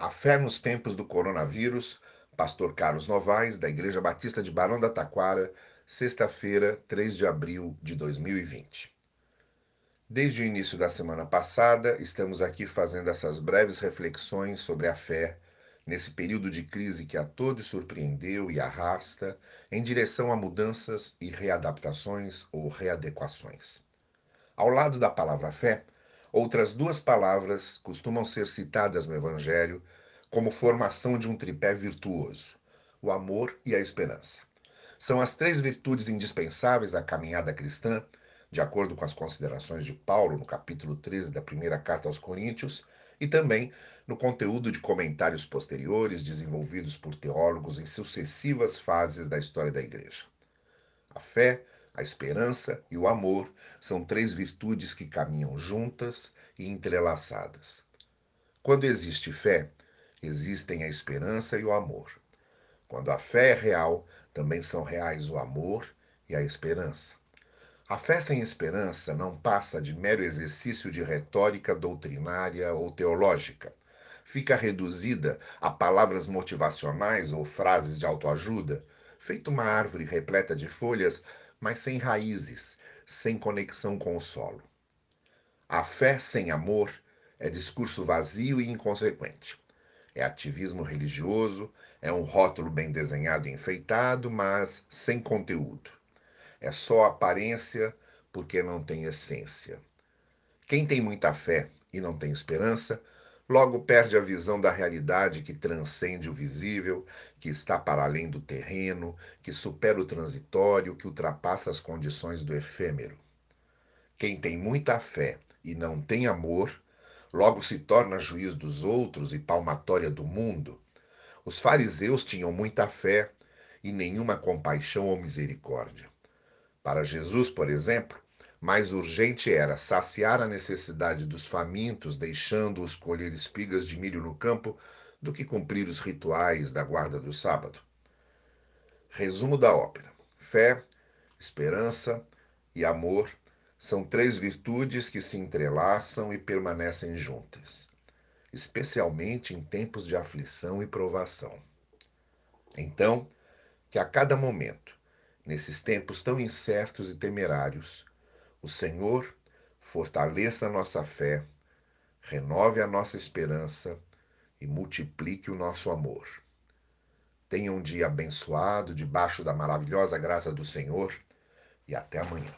A fé nos tempos do coronavírus, Pastor Carlos Novaes, da Igreja Batista de Barão da Taquara, sexta-feira, 3 de abril de 2020. Desde o início da semana passada, estamos aqui fazendo essas breves reflexões sobre a fé nesse período de crise que a todos surpreendeu e arrasta em direção a mudanças e readaptações ou readequações. Ao lado da palavra fé, Outras duas palavras costumam ser citadas no Evangelho como formação de um tripé virtuoso: o amor e a esperança. São as três virtudes indispensáveis à caminhada cristã, de acordo com as considerações de Paulo no capítulo 13 da primeira carta aos Coríntios, e também no conteúdo de comentários posteriores desenvolvidos por teólogos em sucessivas fases da história da Igreja. A fé, a esperança e o amor são três virtudes que caminham juntas e entrelaçadas. Quando existe fé, existem a esperança e o amor. Quando a fé é real, também são reais o amor e a esperança. A fé sem esperança não passa de mero exercício de retórica doutrinária ou teológica. Fica reduzida a palavras motivacionais ou frases de autoajuda, feito uma árvore repleta de folhas mas sem raízes, sem conexão com o solo. A fé sem amor é discurso vazio e inconsequente. É ativismo religioso, é um rótulo bem desenhado e enfeitado, mas sem conteúdo. É só aparência porque não tem essência. Quem tem muita fé e não tem esperança logo perde a visão da realidade que transcende o visível, que está para além do terreno, que supera o transitório, que ultrapassa as condições do efêmero. Quem tem muita fé e não tem amor, logo se torna juiz dos outros e palmatória do mundo. Os fariseus tinham muita fé e nenhuma compaixão ou misericórdia. Para Jesus, por exemplo, mais urgente era saciar a necessidade dos famintos, deixando-os colher espigas de milho no campo, do que cumprir os rituais da guarda do sábado. Resumo da ópera: fé, esperança e amor são três virtudes que se entrelaçam e permanecem juntas, especialmente em tempos de aflição e provação. Então, que a cada momento, nesses tempos tão incertos e temerários, o Senhor fortaleça a nossa fé, renove a nossa esperança e multiplique o nosso amor. Tenha um dia abençoado debaixo da maravilhosa graça do Senhor e até amanhã.